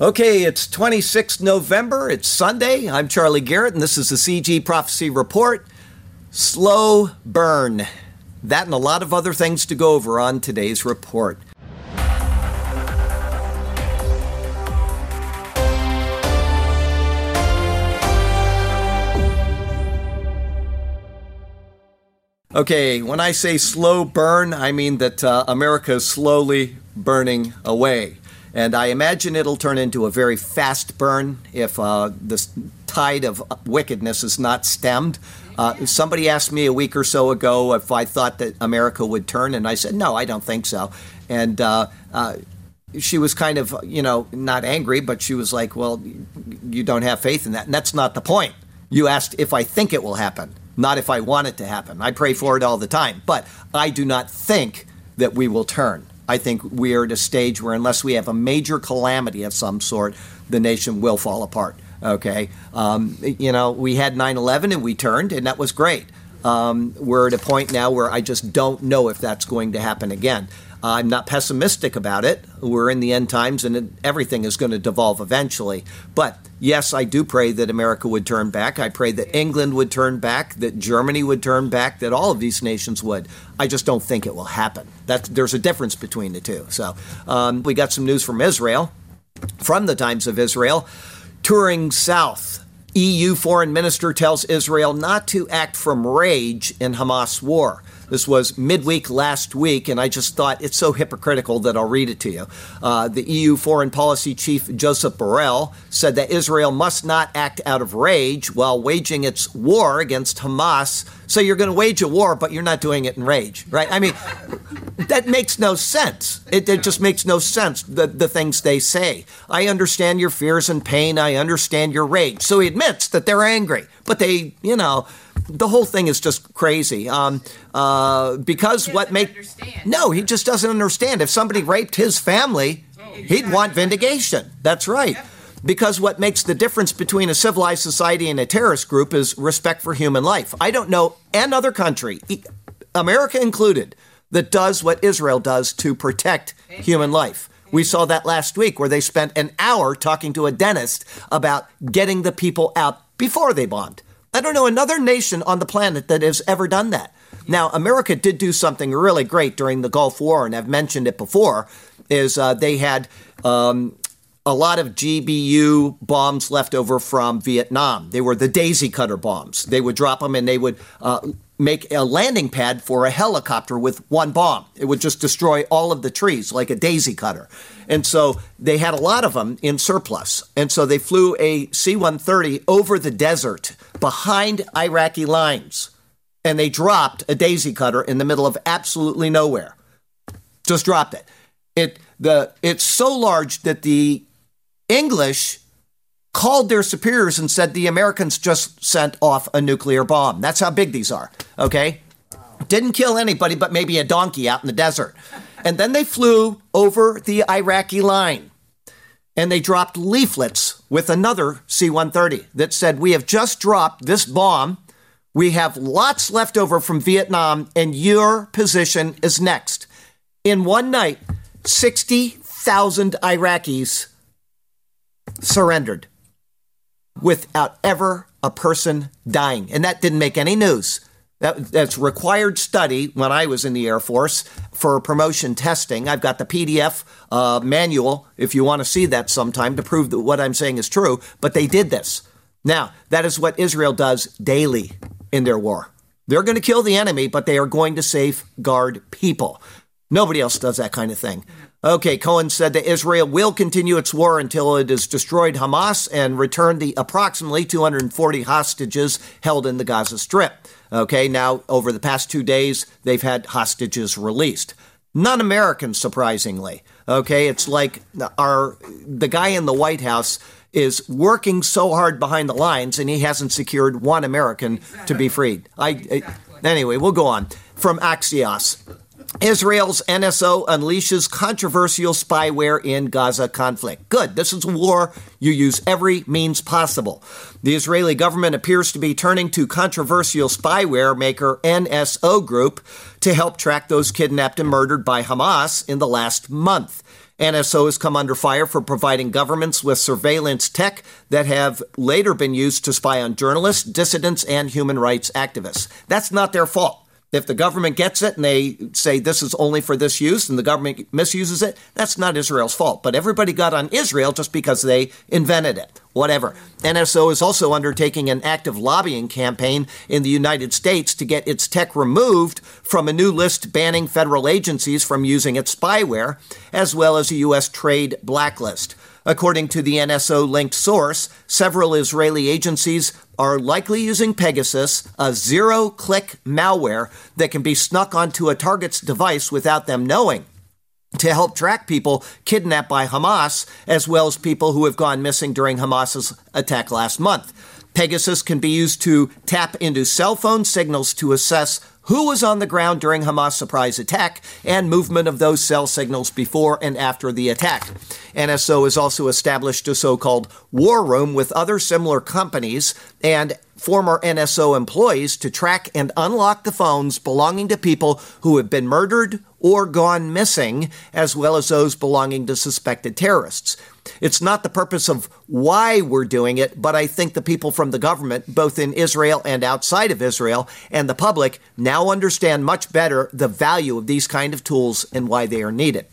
Okay, it's 26 November. It's Sunday. I'm Charlie Garrett, and this is the CG Prophecy Report. Slow burn. That and a lot of other things to go over on today's report. Okay, when I say slow burn, I mean that uh, America is slowly burning away. And I imagine it'll turn into a very fast burn if uh, the tide of wickedness is not stemmed. Uh, somebody asked me a week or so ago if I thought that America would turn, and I said, no, I don't think so. And uh, uh she was kind of, you know, not angry, but she was like, well, you don't have faith in that. And that's not the point. You asked if I think it will happen not if I want it to happen. I pray for it all the time, but I do not think that we will turn. I think we are at a stage where, unless we have a major calamity of some sort, the nation will fall apart. Okay. Um, you know, we had 9 11 and we turned, and that was great. Um, we're at a point now where I just don't know if that's going to happen again. I'm not pessimistic about it. We're in the end times and everything is going to devolve eventually. But yes, I do pray that America would turn back. I pray that England would turn back, that Germany would turn back, that all of these nations would. I just don't think it will happen. That's, there's a difference between the two. So um, we got some news from Israel, from the Times of Israel. Touring south, EU foreign minister tells Israel not to act from rage in Hamas war. This was midweek last week, and I just thought it's so hypocritical that I'll read it to you. Uh, the EU foreign policy chief Joseph Borrell said that Israel must not act out of rage while waging its war against Hamas. So you're going to wage a war, but you're not doing it in rage, right? I mean, that makes no sense. It, it just makes no sense, the, the things they say. I understand your fears and pain. I understand your rage. So he admits that they're angry, but they, you know, the whole thing is just crazy. Um, uh, because what make no, he just doesn't understand. If somebody raped his family, he'd want vindication. That's right. Because what makes the difference between a civilized society and a terrorist group is respect for human life. I don't know another country, America included, that does what Israel does to protect human life. We saw that last week where they spent an hour talking to a dentist about getting the people out before they bombed. I don't know another nation on the planet that has ever done that. Now, America did do something really great during the Gulf War, and I've mentioned it before. Is uh, they had um, a lot of GBU bombs left over from Vietnam. They were the daisy cutter bombs. They would drop them and they would uh, make a landing pad for a helicopter with one bomb. It would just destroy all of the trees like a daisy cutter. And so they had a lot of them in surplus. And so they flew a C 130 over the desert behind Iraqi lines. And they dropped a daisy cutter in the middle of absolutely nowhere. Just dropped it. It the it's so large that the English called their superiors and said the Americans just sent off a nuclear bomb. That's how big these are, okay? Didn't kill anybody but maybe a donkey out in the desert. And then they flew over the Iraqi line and they dropped leaflets with another C 130 that said, We have just dropped this bomb. We have lots left over from Vietnam, and your position is next. In one night, 60,000 Iraqis surrendered without ever a person dying. And that didn't make any news. That, that's required study when I was in the Air Force for promotion testing. I've got the PDF uh, manual if you want to see that sometime to prove that what I'm saying is true. But they did this. Now, that is what Israel does daily in their war. They're going to kill the enemy, but they are going to safeguard people. Nobody else does that kind of thing. Okay, Cohen said that Israel will continue its war until it has destroyed Hamas and returned the approximately 240 hostages held in the Gaza Strip. Okay, now over the past two days, they've had hostages released. Non Americans, surprisingly. Okay, it's like our the guy in the White House is working so hard behind the lines, and he hasn't secured one American to be freed. I, I anyway, we'll go on from Axios. Israel's NSO unleashes controversial spyware in Gaza conflict. Good. This is a war you use every means possible. The Israeli government appears to be turning to controversial spyware maker NSO Group to help track those kidnapped and murdered by Hamas in the last month. NSO has come under fire for providing governments with surveillance tech that have later been used to spy on journalists, dissidents, and human rights activists. That's not their fault. If the government gets it and they say this is only for this use and the government misuses it, that's not Israel's fault. But everybody got on Israel just because they invented it. Whatever. NSO is also undertaking an active lobbying campaign in the United States to get its tech removed from a new list banning federal agencies from using its spyware, as well as a U.S. trade blacklist. According to the NSO linked source, several Israeli agencies are likely using Pegasus, a zero click malware that can be snuck onto a target's device without them knowing to help track people kidnapped by Hamas, as well as people who have gone missing during Hamas's attack last month. Pegasus can be used to tap into cell phone signals to assess who was on the ground during Hamas surprise attack and movement of those cell signals before and after the attack. NSO has also established a so-called war room with other similar companies and former NSO employees to track and unlock the phones belonging to people who have been murdered or gone missing, as well as those belonging to suspected terrorists. It's not the purpose of why we're doing it, but I think the people from the government, both in Israel and outside of Israel, and the public now understand much better the value of these kind of tools and why they are needed.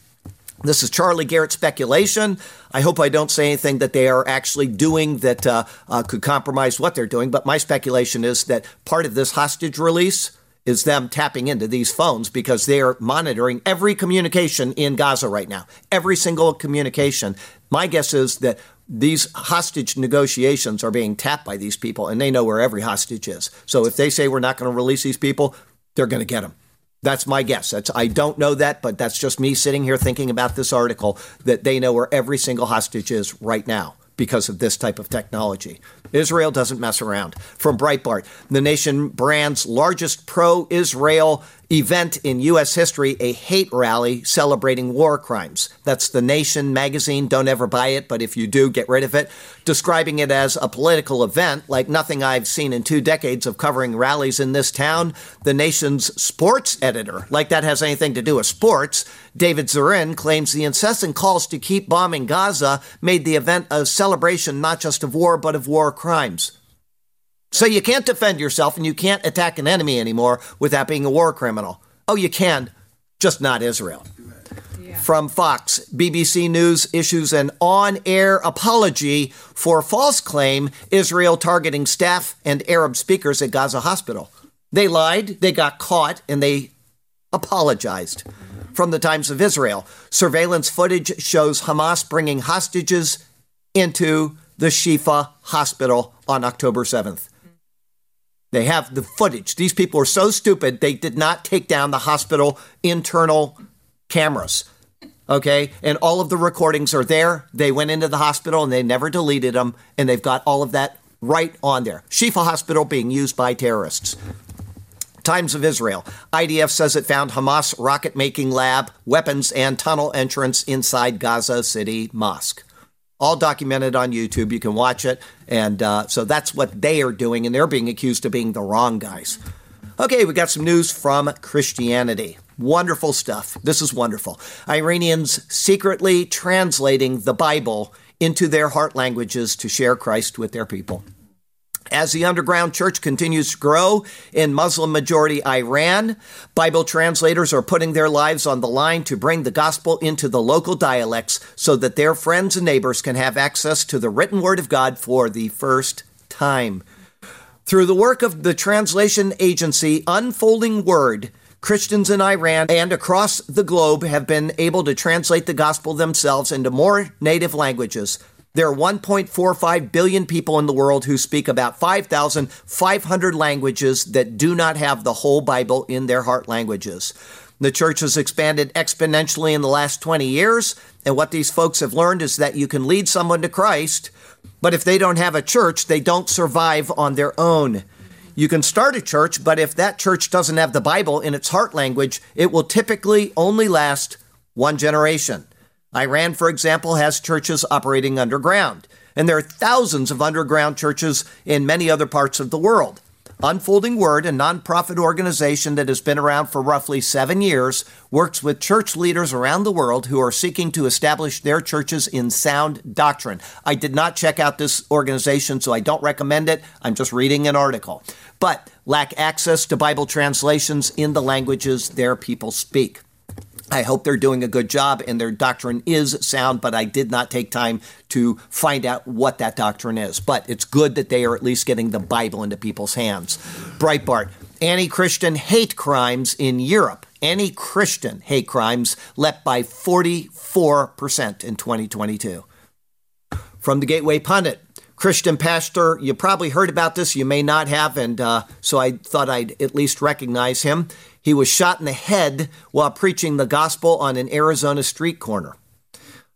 This is Charlie Garrett speculation. I hope I don't say anything that they are actually doing that uh, uh, could compromise what they're doing, but my speculation is that part of this hostage release is them tapping into these phones because they are monitoring every communication in Gaza right now. Every single communication. My guess is that these hostage negotiations are being tapped by these people and they know where every hostage is. So if they say we're not going to release these people, they're going to get them. That's my guess. That's I don't know that, but that's just me sitting here thinking about this article that they know where every single hostage is right now because of this type of technology. Israel doesn't mess around. From Breitbart, the nation brand's largest pro Israel event in U.S. history, a hate rally celebrating war crimes. That's The Nation magazine. Don't ever buy it, but if you do, get rid of it. Describing it as a political event like nothing I've seen in two decades of covering rallies in this town. The Nation's sports editor, like that has anything to do with sports, David Zirin, claims the incessant calls to keep bombing Gaza made the event a celebration not just of war, but of war crimes. So you can't defend yourself and you can't attack an enemy anymore without being a war criminal. Oh, you can, just not Israel. From Fox, BBC News issues an on air apology for false claim Israel targeting staff and Arab speakers at Gaza hospital. They lied, they got caught, and they apologized. From the Times of Israel, surveillance footage shows Hamas bringing hostages into the Shifa hospital on October 7th. They have the footage. These people are so stupid, they did not take down the hospital internal cameras. Okay. And all of the recordings are there. They went into the hospital and they never deleted them. And they've got all of that right on there. Shifa Hospital being used by terrorists. Times of Israel. IDF says it found Hamas rocket making lab, weapons, and tunnel entrance inside Gaza City Mosque all documented on YouTube. You can watch it. And uh, so that's what they are doing, and they're being accused of being the wrong guys. Okay, we got some news from Christianity. Wonderful stuff. This is wonderful. Iranians secretly translating the Bible into their heart languages to share Christ with their people. As the underground church continues to grow in Muslim majority Iran, Bible translators are putting their lives on the line to bring the gospel into the local dialects so that their friends and neighbors can have access to the written word of God for the first time. Through the work of the translation agency Unfolding Word, Christians in Iran and across the globe have been able to translate the gospel themselves into more native languages there are 1.45 billion people in the world who speak about 5,500 languages that do not have the whole Bible in their heart languages. The church has expanded exponentially in the last 20 years, and what these folks have learned is that you can lead someone to Christ, but if they don't have a church, they don't survive on their own. You can start a church, but if that church doesn't have the Bible in its heart language, it will typically only last one generation. Iran, for example, has churches operating underground, and there are thousands of underground churches in many other parts of the world. Unfolding Word, a nonprofit organization that has been around for roughly seven years, works with church leaders around the world who are seeking to establish their churches in sound doctrine. I did not check out this organization, so I don't recommend it. I'm just reading an article. But lack access to Bible translations in the languages their people speak. I hope they're doing a good job and their doctrine is sound, but I did not take time to find out what that doctrine is. But it's good that they are at least getting the Bible into people's hands. Breitbart, anti Christian hate crimes in Europe. Anti Christian hate crimes leapt by 44% in 2022. From the Gateway Pundit, Christian pastor, you probably heard about this, you may not have, and uh, so I thought I'd at least recognize him. He was shot in the head while preaching the gospel on an Arizona street corner.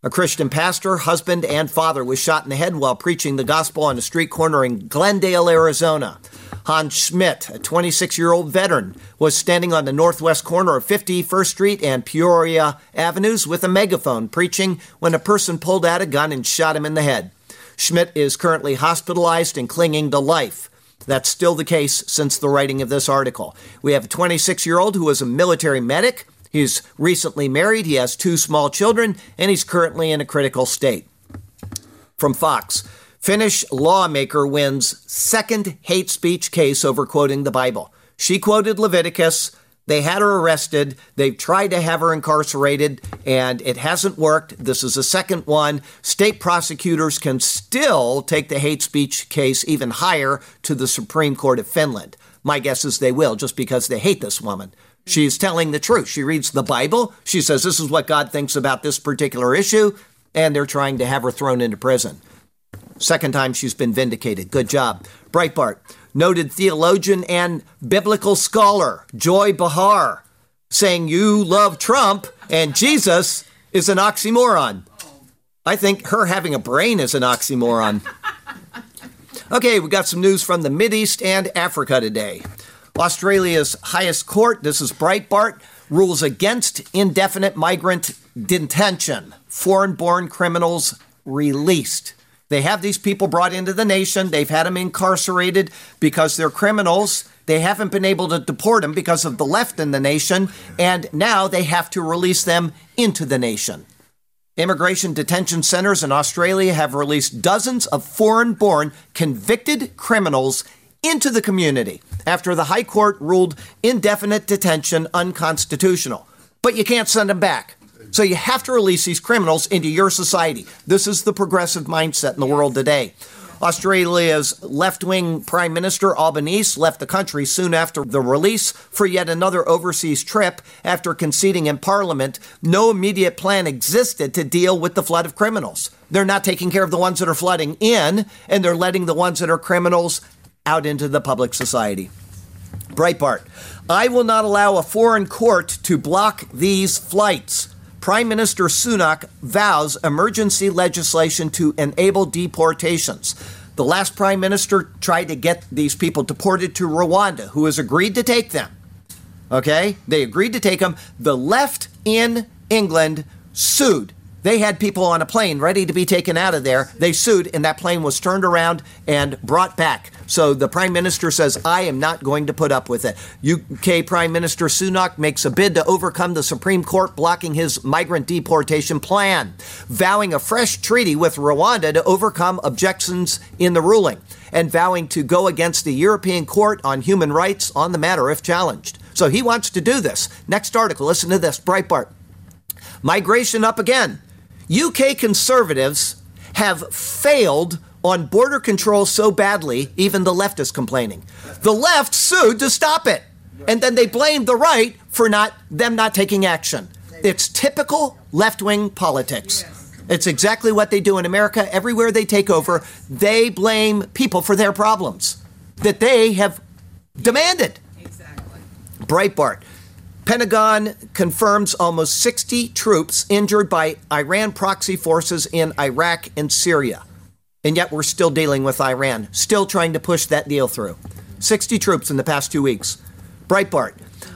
A Christian pastor, husband, and father was shot in the head while preaching the gospel on a street corner in Glendale, Arizona. Hans Schmidt, a 26 year old veteran, was standing on the northwest corner of 51st Street and Peoria Avenues with a megaphone preaching when a person pulled out a gun and shot him in the head. Schmidt is currently hospitalized and clinging to life. That's still the case since the writing of this article. We have a 26 year old who is a military medic. He's recently married, he has two small children, and he's currently in a critical state. From Fox Finnish lawmaker wins second hate speech case over quoting the Bible. She quoted Leviticus. They had her arrested. They've tried to have her incarcerated, and it hasn't worked. This is the second one. State prosecutors can still take the hate speech case even higher to the Supreme Court of Finland. My guess is they will, just because they hate this woman. She's telling the truth. She reads the Bible. She says this is what God thinks about this particular issue, and they're trying to have her thrown into prison. Second time she's been vindicated. Good job. Breitbart noted theologian and biblical scholar Joy Behar, saying you love Trump and Jesus is an oxymoron. I think her having a brain is an oxymoron. Okay, we got some news from the Mideast and Africa today. Australia's highest court, this is Breitbart, rules against indefinite migrant detention, foreign born criminals released. They have these people brought into the nation. They've had them incarcerated because they're criminals. They haven't been able to deport them because of the left in the nation. And now they have to release them into the nation. Immigration detention centers in Australia have released dozens of foreign born convicted criminals into the community after the High Court ruled indefinite detention unconstitutional. But you can't send them back. So you have to release these criminals into your society. This is the progressive mindset in the world today. Australia's left wing Prime Minister Albanese left the country soon after the release for yet another overseas trip after conceding in Parliament no immediate plan existed to deal with the flood of criminals. They're not taking care of the ones that are flooding in, and they're letting the ones that are criminals out into the public society. Breitbart I will not allow a foreign court to block these flights. Prime Minister Sunak vows emergency legislation to enable deportations. The last prime minister tried to get these people deported to Rwanda, who has agreed to take them. Okay? They agreed to take them. The left in England sued they had people on a plane ready to be taken out of there. They sued, and that plane was turned around and brought back. So the prime minister says, I am not going to put up with it. UK Prime Minister Sunak makes a bid to overcome the Supreme Court blocking his migrant deportation plan, vowing a fresh treaty with Rwanda to overcome objections in the ruling, and vowing to go against the European Court on Human Rights on the matter if challenged. So he wants to do this. Next article, listen to this Breitbart. Migration up again. UK conservatives have failed on border control so badly, even the left is complaining. The left sued to stop it, and then they blamed the right for not them not taking action. It's typical left-wing politics. It's exactly what they do in America. Everywhere they take over, they blame people for their problems that they have demanded. Exactly. Breitbart. Pentagon confirms almost 60 troops injured by Iran proxy forces in Iraq and Syria. And yet we're still dealing with Iran, still trying to push that deal through. 60 troops in the past two weeks. Breitbart.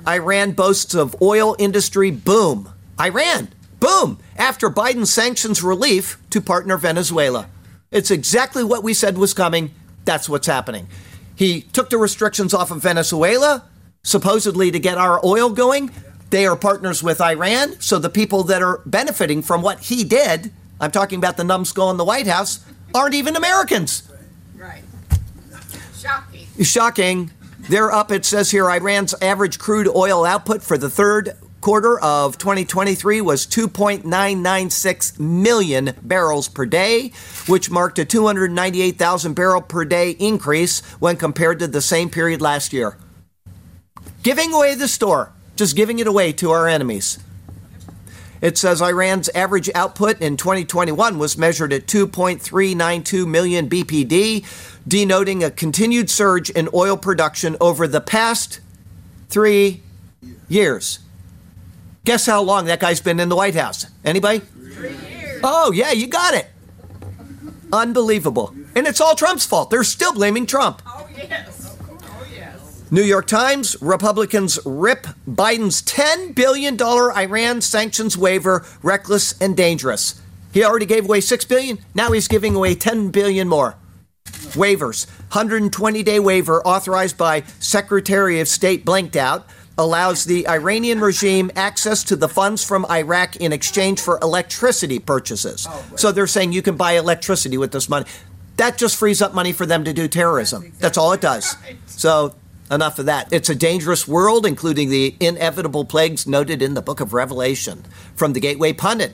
Iran boasts of oil industry boom. Iran, boom, after Biden sanctions relief to partner Venezuela. It's exactly what we said was coming. That's what's happening. He took the restrictions off of Venezuela, supposedly to get our oil going. They are partners with Iran, so the people that are benefiting from what he did, I'm talking about the numbskull in the White House, aren't even Americans. Right. Shocking. Shocking. They're up, it says here, Iran's average crude oil output for the third quarter of 2023 was 2.996 million barrels per day, which marked a 298,000 barrel per day increase when compared to the same period last year. Giving away the store, just giving it away to our enemies. It says Iran's average output in 2021 was measured at 2.392 million BPD, denoting a continued surge in oil production over the past three years. Guess how long that guy's been in the White House? Anybody? Three years. Oh, yeah, you got it. Unbelievable. And it's all Trump's fault. They're still blaming Trump. Oh, yes. Oh. New York Times Republicans rip Biden's $10 billion Iran sanctions waiver reckless and dangerous. He already gave away 6 billion, now he's giving away 10 billion more. Waivers. 120-day waiver authorized by Secretary of State blanked out allows the Iranian regime access to the funds from Iraq in exchange for electricity purchases. Oh, so they're saying you can buy electricity with this money. That just frees up money for them to do terrorism. That's all it does. So enough of that. It's a dangerous world, including the inevitable plagues noted in the book of Revelation. From the Gateway Pundit.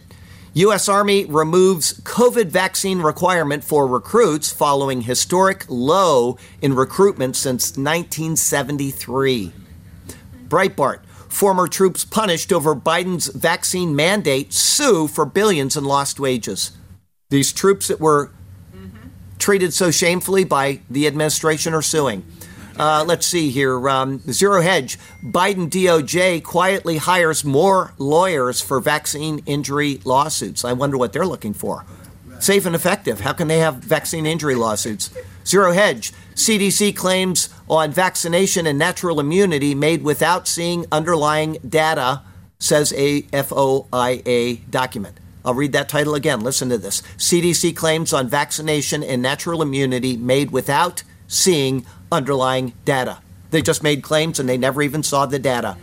U.S. Army removes COVID vaccine requirement for recruits following historic low in recruitment since 1973. Breitbart. Former troops punished over Biden's vaccine mandate sue for billions in lost wages. These troops that were mm-hmm. treated so shamefully by the administration are suing. Uh, let's see here. Um, Zero Hedge. Biden DOJ quietly hires more lawyers for vaccine injury lawsuits. I wonder what they're looking for. Safe and effective. How can they have vaccine injury lawsuits? Zero Hedge. CDC claims on vaccination and natural immunity made without seeing underlying data, says a FOIA document. I'll read that title again. Listen to this. CDC claims on vaccination and natural immunity made without seeing underlying data. They just made claims and they never even saw the data.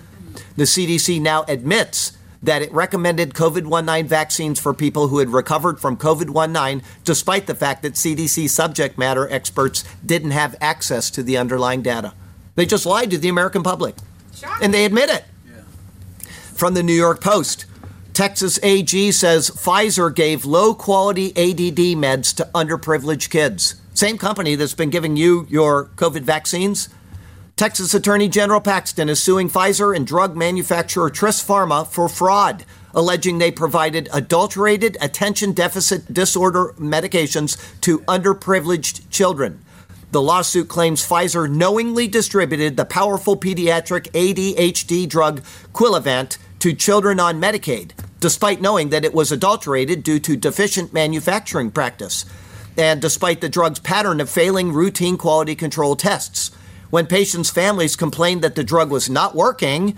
The CDC now admits that it recommended COVID 19 vaccines for people who had recovered from COVID 19, despite the fact that CDC subject matter experts didn't have access to the underlying data. They just lied to the American public, Shocking. and they admit it. From the New York Post. Texas AG says Pfizer gave low quality ADD meds to underprivileged kids. Same company that's been giving you your COVID vaccines. Texas Attorney General Paxton is suing Pfizer and drug manufacturer Tris Pharma for fraud, alleging they provided adulterated attention deficit disorder medications to underprivileged children. The lawsuit claims Pfizer knowingly distributed the powerful pediatric ADHD drug Quillivant to children on Medicaid, despite knowing that it was adulterated due to deficient manufacturing practice, and despite the drug's pattern of failing routine quality control tests. When patients' families complained that the drug was not working,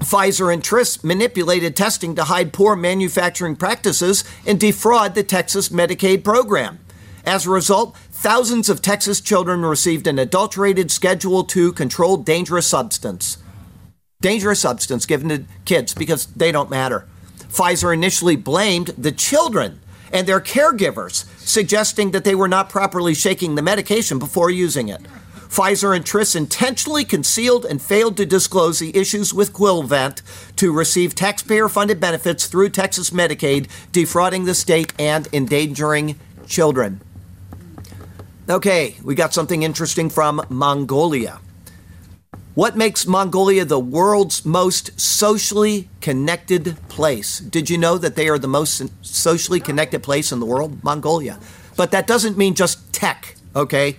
Pfizer and Tris manipulated testing to hide poor manufacturing practices and defraud the Texas Medicaid program. As a result, thousands of Texas children received an adulterated Schedule II controlled dangerous substance. Dangerous substance given to kids because they don't matter. Pfizer initially blamed the children and their caregivers, suggesting that they were not properly shaking the medication before using it. Pfizer and Tris intentionally concealed and failed to disclose the issues with Quillivant to receive taxpayer funded benefits through Texas Medicaid, defrauding the state and endangering children. Okay, we got something interesting from Mongolia. What makes Mongolia the world's most socially connected place? Did you know that they are the most socially connected place in the world? Mongolia. But that doesn't mean just tech, okay?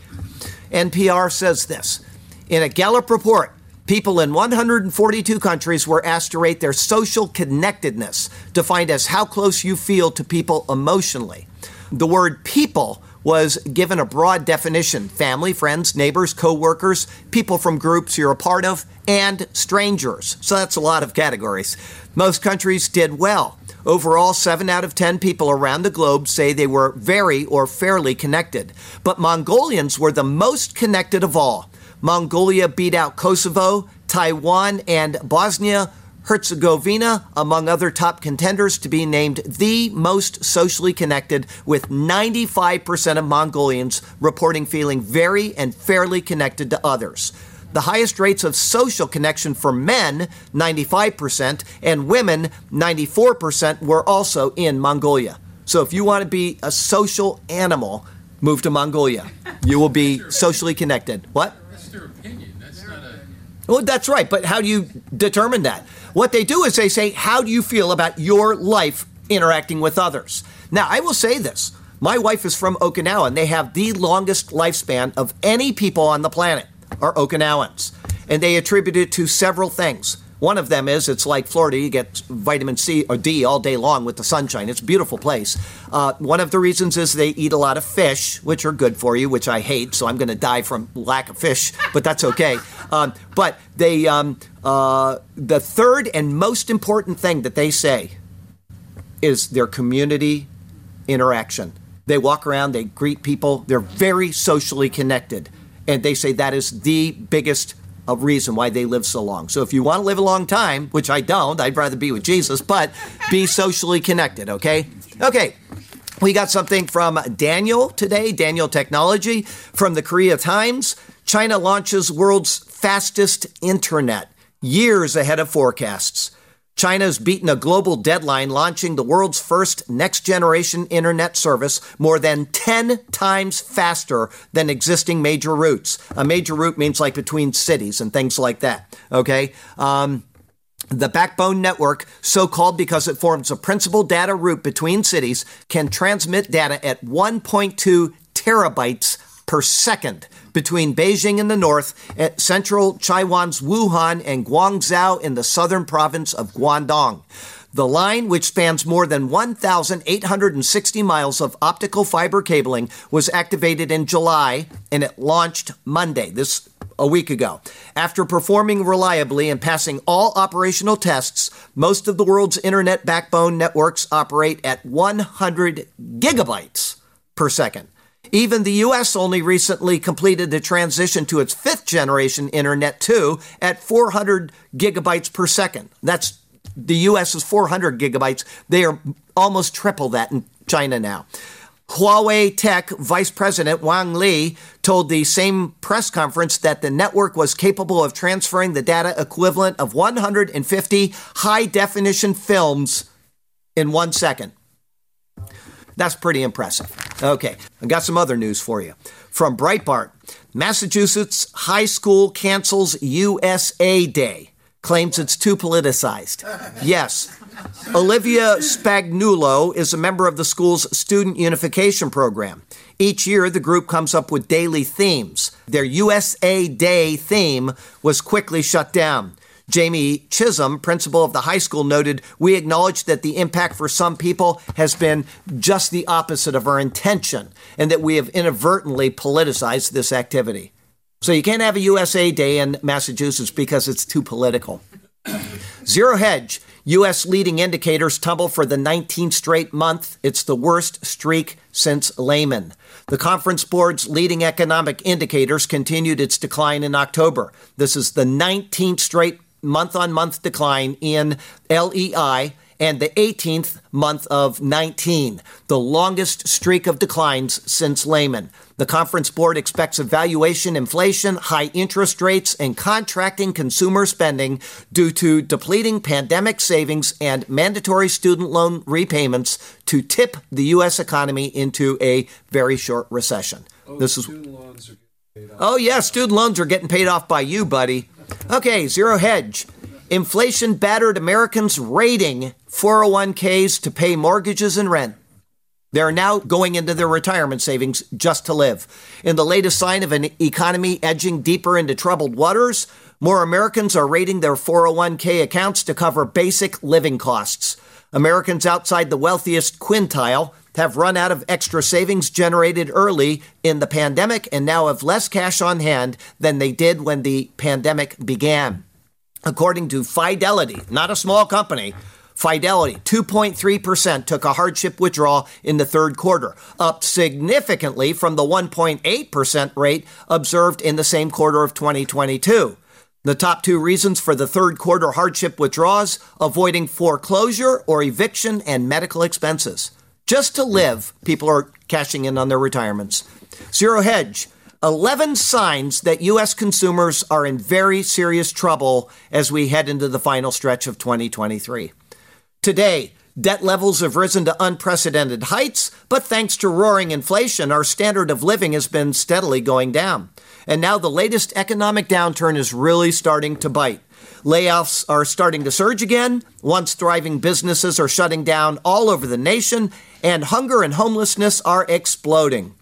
NPR says this In a Gallup report, people in 142 countries were asked to rate their social connectedness, defined as how close you feel to people emotionally. The word people was given a broad definition family, friends, neighbors, co workers, people from groups you're a part of, and strangers. So that's a lot of categories. Most countries did well. Overall, 7 out of 10 people around the globe say they were very or fairly connected. But Mongolians were the most connected of all. Mongolia beat out Kosovo, Taiwan, and Bosnia Herzegovina, among other top contenders, to be named the most socially connected, with 95% of Mongolians reporting feeling very and fairly connected to others. The highest rates of social connection for men, 95%, and women, 94%, were also in Mongolia. So if you want to be a social animal, move to Mongolia. You will be socially connected. What? That's their opinion. That's not a. Well, that's right, but how do you determine that? What they do is they say, How do you feel about your life interacting with others? Now, I will say this my wife is from Okinawa, and they have the longest lifespan of any people on the planet, are Okinawans. And they attribute it to several things. One of them is it's like Florida, you get vitamin C or D all day long with the sunshine. It's a beautiful place. Uh, one of the reasons is they eat a lot of fish, which are good for you, which I hate, so I'm going to die from lack of fish, but that's okay. Um, but they, um, uh, the third and most important thing that they say is their community interaction. They walk around, they greet people, they're very socially connected. And they say that is the biggest a reason why they live so long. So if you want to live a long time, which I don't, I'd rather be with Jesus, but be socially connected, okay? Okay. We got something from Daniel today, Daniel Technology from the Korea Times. China launches world's fastest internet, years ahead of forecasts. China's beaten a global deadline launching the world's first next generation internet service more than 10 times faster than existing major routes. A major route means like between cities and things like that. Okay? Um, the backbone network, so called because it forms a principal data route between cities, can transmit data at 1.2 terabytes per second between Beijing in the north, central Taiwan's Wuhan, and Guangzhou in the southern province of Guangdong. The line, which spans more than 1,860 miles of optical fiber cabling, was activated in July and it launched Monday, this a week ago. After performing reliably and passing all operational tests, most of the world's internet backbone networks operate at 100 gigabytes per second. Even the US only recently completed the transition to its fifth generation Internet 2 at 400 gigabytes per second. That's the US is 400 gigabytes. They are almost triple that in China now. Huawei Tech Vice President Wang Li told the same press conference that the network was capable of transferring the data equivalent of 150 high definition films in one second. That's pretty impressive. Okay, I got some other news for you. From Breitbart Massachusetts high school cancels USA Day, claims it's too politicized. Yes. Olivia Spagnuolo is a member of the school's Student Unification Program. Each year, the group comes up with daily themes. Their USA Day theme was quickly shut down. Jamie Chisholm, principal of the high school, noted, We acknowledge that the impact for some people has been just the opposite of our intention, and that we have inadvertently politicized this activity. So you can't have a USA Day in Massachusetts because it's too political. Zero Hedge, U.S. leading indicators tumble for the 19th straight month. It's the worst streak since Lehman. The Conference Board's leading economic indicators continued its decline in October. This is the 19th straight month on month decline in LEI and the 18th month of 19, the longest streak of declines since Lehman. The Conference Board expects evaluation inflation, high interest rates, and contracting consumer spending due to depleting pandemic savings and mandatory student loan repayments to tip the U.S. economy into a very short recession. Oh, this is. student loans are getting paid off. Oh, yeah, student loans are getting paid off by you, buddy. Okay, Zero Hedge. Inflation battered Americans raiding 401ks to pay mortgages and rent. They're now going into their retirement savings just to live. In the latest sign of an economy edging deeper into troubled waters, more Americans are raiding their 401k accounts to cover basic living costs. Americans outside the wealthiest quintile have run out of extra savings generated early in the pandemic and now have less cash on hand than they did when the pandemic began. According to Fidelity, not a small company, Fidelity, 2.3% took a hardship withdrawal in the third quarter, up significantly from the 1.8% rate observed in the same quarter of 2022. The top two reasons for the third quarter hardship withdrawals avoiding foreclosure or eviction and medical expenses. Just to live, people are cashing in on their retirements. Zero Hedge, 11 signs that U.S. consumers are in very serious trouble as we head into the final stretch of 2023. Today, debt levels have risen to unprecedented heights, but thanks to roaring inflation, our standard of living has been steadily going down. And now the latest economic downturn is really starting to bite. Layoffs are starting to surge again. Once thriving businesses are shutting down all over the nation, and hunger and homelessness are exploding.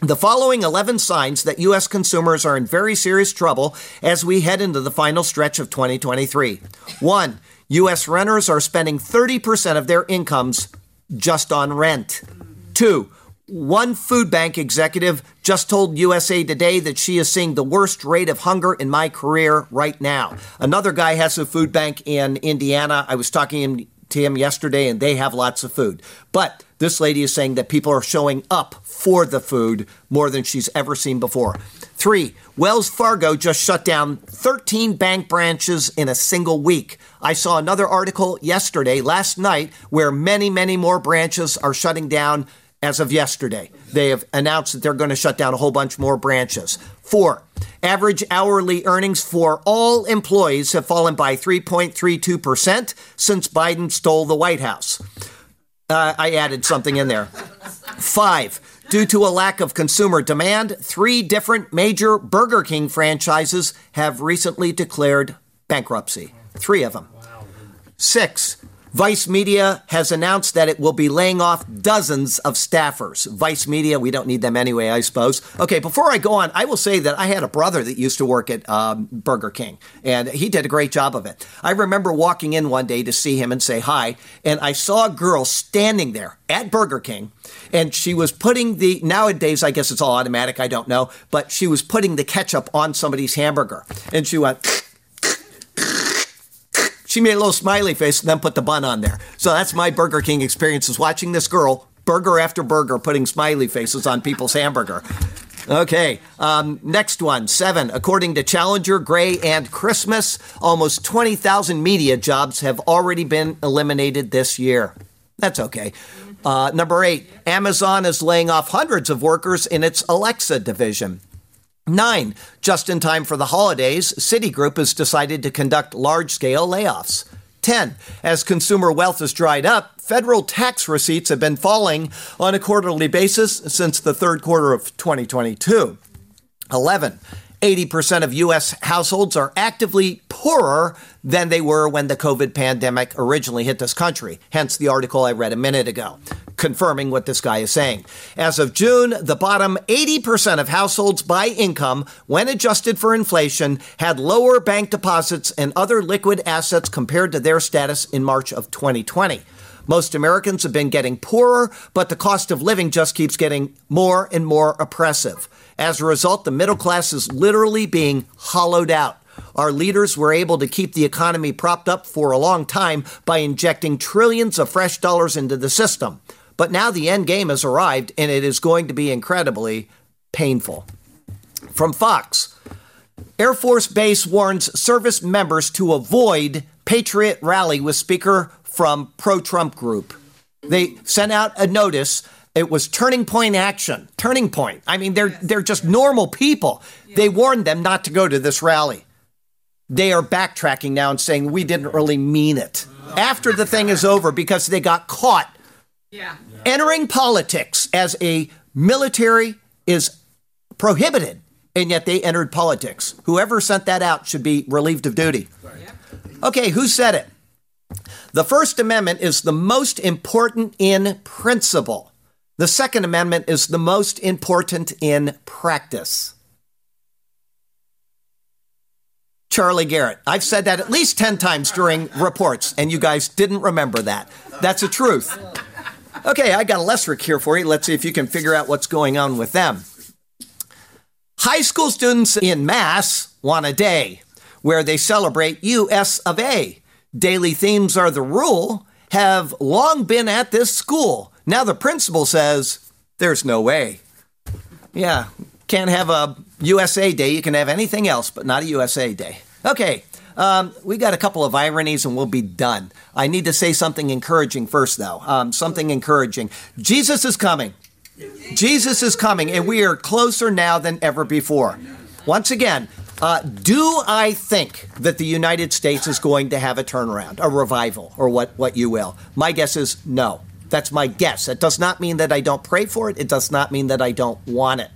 The following 11 signs that U.S. consumers are in very serious trouble as we head into the final stretch of 2023. One, U.S. renters are spending 30% of their incomes just on rent. Two, one food bank executive just told USA Today that she is seeing the worst rate of hunger in my career right now. Another guy has a food bank in Indiana. I was talking to him yesterday, and they have lots of food. But this lady is saying that people are showing up for the food more than she's ever seen before. Three, Wells Fargo just shut down 13 bank branches in a single week. I saw another article yesterday, last night, where many, many more branches are shutting down as of yesterday. They have announced that they're going to shut down a whole bunch more branches. Four, average hourly earnings for all employees have fallen by 3.32% since Biden stole the White House. Uh, I added something in there. Five, Due to a lack of consumer demand, three different major Burger King franchises have recently declared bankruptcy. Three of them. Six, Vice Media has announced that it will be laying off dozens of staffers. Vice Media, we don't need them anyway, I suppose. Okay, before I go on, I will say that I had a brother that used to work at um, Burger King, and he did a great job of it. I remember walking in one day to see him and say hi, and I saw a girl standing there at Burger King, and she was putting the, nowadays, I guess it's all automatic, I don't know, but she was putting the ketchup on somebody's hamburger. And she went, she made a little smiley face and then put the bun on there. So that's my Burger King experience is watching this girl, burger after burger, putting smiley faces on people's hamburger. Okay, um, next one, seven. According to Challenger, Gray, and Christmas, almost 20,000 media jobs have already been eliminated this year. That's okay. Uh, number eight, Amazon is laying off hundreds of workers in its Alexa division. Nine, just in time for the holidays, Citigroup has decided to conduct large scale layoffs. 10. As consumer wealth has dried up, federal tax receipts have been falling on a quarterly basis since the third quarter of 2022. 11. 80% of U.S. households are actively poorer than they were when the COVID pandemic originally hit this country, hence the article I read a minute ago, confirming what this guy is saying. As of June, the bottom 80% of households by income, when adjusted for inflation, had lower bank deposits and other liquid assets compared to their status in March of 2020. Most Americans have been getting poorer, but the cost of living just keeps getting more and more oppressive. As a result, the middle class is literally being hollowed out. Our leaders were able to keep the economy propped up for a long time by injecting trillions of fresh dollars into the system. But now the end game has arrived, and it is going to be incredibly painful. From Fox Air Force Base warns service members to avoid Patriot rally with Speaker from pro Trump group. They sent out a notice it was turning point action. Turning point. I mean, they're yes. they're just normal people. They warned them not to go to this rally. They are backtracking now and saying we didn't really mean it. After the thing is over because they got caught yeah. entering politics as a military is prohibited and yet they entered politics. Whoever sent that out should be relieved of duty. Okay, who said it? The First Amendment is the most important in principle. The Second Amendment is the most important in practice. Charlie Garrett. I've said that at least 10 times during reports, and you guys didn't remember that. That's the truth. Okay, I got a Lesric here for you. Let's see if you can figure out what's going on with them. High school students in Mass want a day where they celebrate US of A. Daily themes are the rule, have long been at this school. Now the principal says, there's no way. Yeah, can't have a USA Day. You can have anything else, but not a USA Day. Okay, um, we got a couple of ironies and we'll be done. I need to say something encouraging first, though. Um, something encouraging. Jesus is coming. Jesus is coming, and we are closer now than ever before. Once again, uh, do I think that the United States is going to have a turnaround, a revival, or what, what you will? My guess is no. That's my guess. It does not mean that I don't pray for it. It does not mean that I don't want it.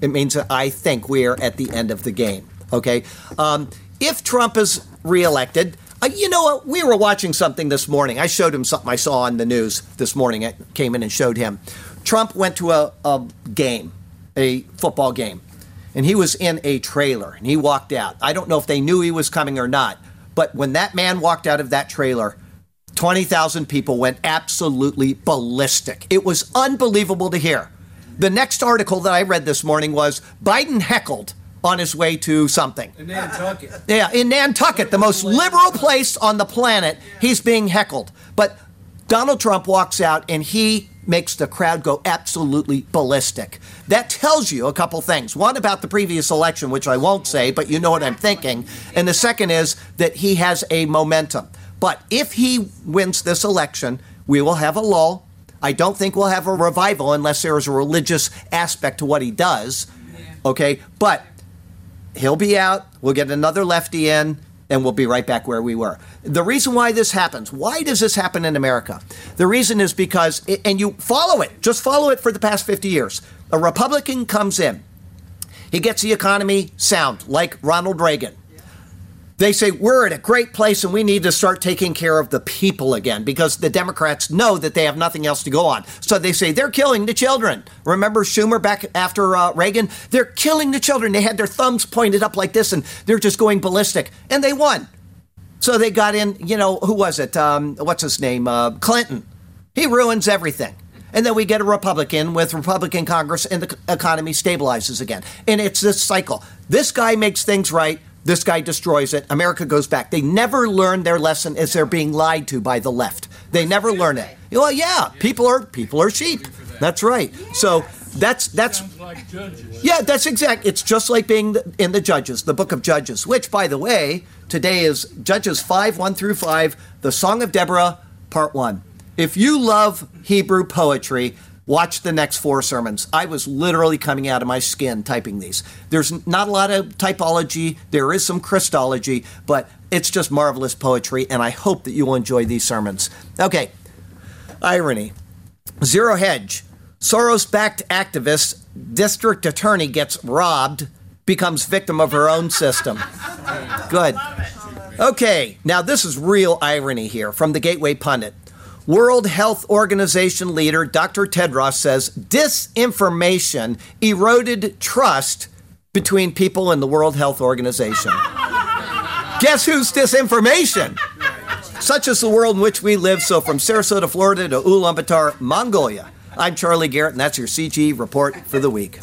It means that I think we are at the end of the game. Okay? Um, if Trump is reelected, uh, you know what? We were watching something this morning. I showed him something I saw on the news this morning. I came in and showed him. Trump went to a, a game, a football game, and he was in a trailer and he walked out. I don't know if they knew he was coming or not, but when that man walked out of that trailer, 20,000 people went absolutely ballistic. It was unbelievable to hear. The next article that I read this morning was Biden heckled on his way to something. In Nantucket. Yeah, in Nantucket, the most liberal place on the planet, he's being heckled. But Donald Trump walks out and he makes the crowd go absolutely ballistic. That tells you a couple things. One about the previous election, which I won't say, but you know what I'm thinking. And the second is that he has a momentum. But if he wins this election, we will have a lull. I don't think we'll have a revival unless there is a religious aspect to what he does. Okay? But he'll be out. We'll get another lefty in, and we'll be right back where we were. The reason why this happens, why does this happen in America? The reason is because, and you follow it, just follow it for the past 50 years. A Republican comes in, he gets the economy sound, like Ronald Reagan. They say, We're at a great place and we need to start taking care of the people again because the Democrats know that they have nothing else to go on. So they say, They're killing the children. Remember Schumer back after uh, Reagan? They're killing the children. They had their thumbs pointed up like this and they're just going ballistic. And they won. So they got in, you know, who was it? Um, what's his name? Uh, Clinton. He ruins everything. And then we get a Republican with Republican Congress and the economy stabilizes again. And it's this cycle. This guy makes things right. This guy destroys it. America goes back. They never learn their lesson as they're being lied to by the left. They never learn it. Well, yeah, people are people are sheep. That's right. So that's that's like yeah, that's exact. It's just like being in the Judges, the book of Judges, which, by the way, today is Judges 5 1 through 5, the Song of Deborah, part 1. If you love Hebrew poetry, watch the next four sermons. I was literally coming out of my skin typing these. There's not a lot of typology, there is some Christology, but it's just marvelous poetry, and I hope that you will enjoy these sermons. Okay, irony. Zero Hedge. Soros backed activist, district attorney gets robbed, becomes victim of her own system. Good. Okay, now this is real irony here from the Gateway Pundit. World Health Organization leader Dr. Tedros says disinformation eroded trust between people in the World Health Organization. Guess who's disinformation? Such is the world in which we live. So, from Sarasota, Florida to Ulaanbaatar, Mongolia, I'm Charlie Garrett, and that's your CG report for the week.